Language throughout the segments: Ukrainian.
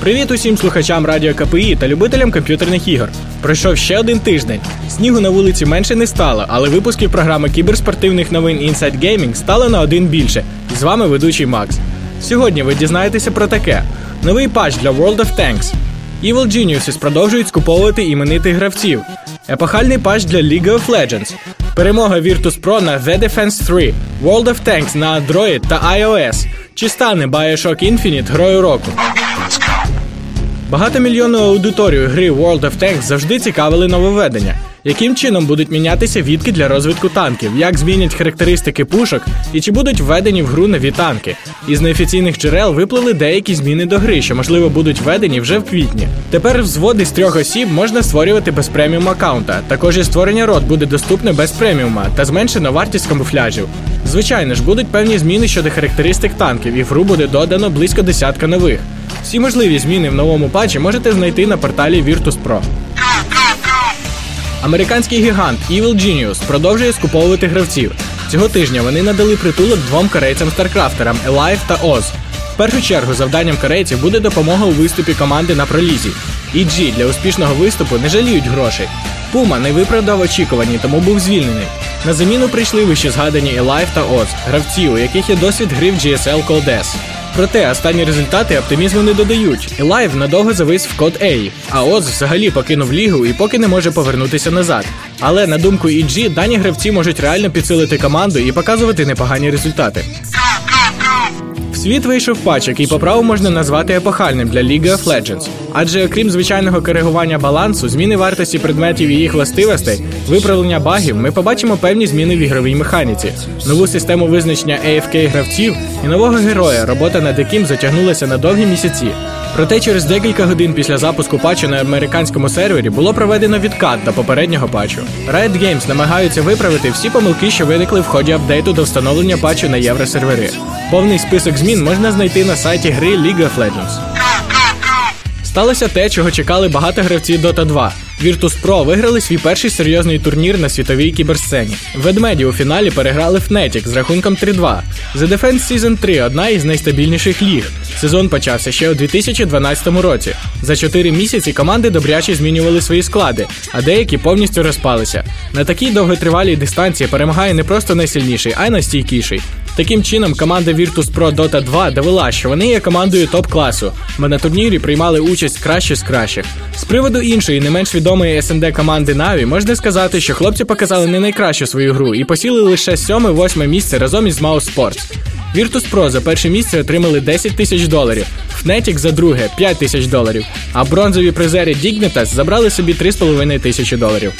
Привіт усім слухачам радіо КПІ та любителям комп'ютерних ігор. Пройшов ще один тиждень. Снігу на вулиці менше не стало, але випусків програми кіберспортивних новин Inside Gaming стало на один більше. З вами ведучий Макс. Сьогодні ви дізнаєтеся про таке: новий патч для World of Tanks. Evil Geniuses продовжують скуповувати іменитих гравців. Епохальний патч для League of Legends. Перемога Virtus Pro на The Defense 3, World of Tanks на Android та iOS. Чи стане Bioshock Infinite грою року? Багатомільйонну аудиторію гри World of Tanks завжди цікавили нововведення. Яким чином будуть мінятися відки для розвитку танків, як змінять характеристики пушок і чи будуть введені в гру нові танки? Із неофіційних джерел виплили деякі зміни до гри, що можливо будуть введені вже в квітні. Тепер взводи з трьох осіб можна створювати без преміум аккаунта. Також і створення рот буде доступне без преміума та зменшена вартість камуфляжів. Звичайно ж, будуть певні зміни щодо характеристик танків, і в гру буде додано близько десятка нових. Всі можливі зміни в новому патчі можете знайти на порталі Virtus.pro. Американський гігант Evil Genius продовжує скуповувати гравців. Цього тижня вони надали притулок двом корейцям старкрафтерам Alive та Oz. В першу чергу завданням корейців буде допомога у виступі команди на пролізі. EG для успішного виступу не жаліють грошей. Puma не виправдав очікувань, тому був звільнений. На заміну прийшли вище згадані Alive та Oz, гравці, у яких є досвід гри в GSL Code. Проте останні результати оптимізму не додають. Alive надовго завис в Code A, а Oz взагалі покинув лігу і поки не може повернутися назад. Але на думку EG, дані гравці можуть реально підсилити команду і показувати непогані результати. Світ вийшов патч, який по праву можна назвати епохальним для League of Legends. Адже окрім звичайного коригування балансу, зміни вартості предметів і їх властивостей, виправлення багів, ми побачимо певні зміни в ігровій механіці, нову систему визначення AFK гравців і нового героя, робота над яким затягнулася на довгі місяці. Проте через декілька годин після запуску патчу на американському сервері було проведено відкат до попереднього патчу. Riot Games намагаються виправити всі помилки, що виникли в ході апдейту до встановлення патчу на євросервери. Повний список змін можна знайти на сайті гри League of Legends. Сталося те, чого чекали багато гравців Dota 2. Virtus Pro виграли свій перший серйозний турнір на світовій кіберсцені. Ведмеді у фіналі переграли Fnatic з рахунком 3-2. The Defense Season 3 одна із найстабільніших ліг. Сезон почався ще у 2012 році. За 4 місяці команди добряче змінювали свої склади, а деякі повністю розпалися. На такій довготривалій дистанції перемагає не просто найсильніший, а й найстійкіший. Таким чином, команда Virtus Pro Dota 2 довела, що вони є командою топ-класу, бо на турнірі приймали участь кращі з кращих. З приводу іншої, не менш відомої СНД команди Na'Vi, можна сказати, що хлопці показали не найкращу свою гру і посіли лише 7-8 місце разом із Mouse Sports. Virtus Pro за перше місце отримали 10 тисяч доларів, Fnatic за друге 5 тисяч доларів, а бронзові призери Dignitas забрали собі 3,5 тисячі доларів.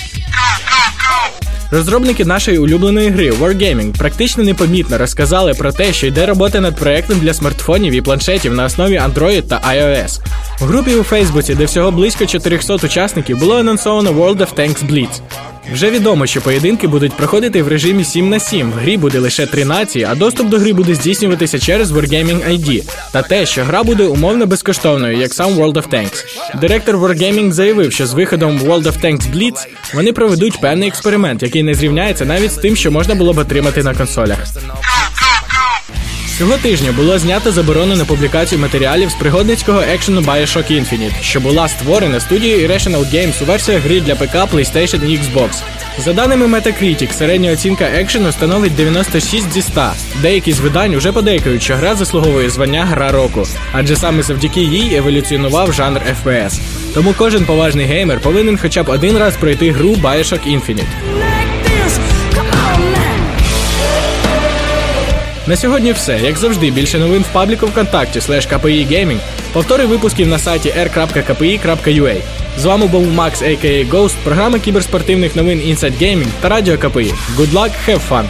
Розробники нашої улюбленої гри Wargaming практично непомітно розказали про те, що йде робота над проектом для смартфонів і планшетів на основі Android та iOS. В групі у Фейсбуці, де всього близько 400 учасників, було анонсовано World of Tanks Blitz. Вже відомо, що поєдинки будуть проходити в режимі 7 на 7. В грі буде лише 3 нації, а доступ до гри буде здійснюватися через Wargaming ID. Та те, що гра буде умовно безкоштовною, як сам World of Tanks. Директор Wargaming заявив, що з виходом World of Tanks Blitz вони проведуть певний експеримент, який не зрівняється навіть з тим, що можна було б отримати на консолях. Цього тижня було знято заборону на публікацію матеріалів з пригодницького екшену Bioshock Infinite, що була створена студією Irrational Games у версіях гри для ПК, PlayStation і Xbox. За даними Metacritic, середня оцінка екшену становить 96 зі 100. Деякі з видань уже подейкують, що гра заслуговує звання Гра року, адже саме завдяки їй еволюціонував жанр FPS. Тому кожен поважний геймер повинен хоча б один раз пройти гру Bioshock Infinite. На сьогодні все. Як завжди, більше новин в пабліку ВКонтакті KPI Gaming, повтори випусків на сайті r.kpi.ua. З вами був Макс, a.k.a. Ghost, програма кіберспортивних новин Inside Gaming та Радіо КПІ. Good luck, have fun!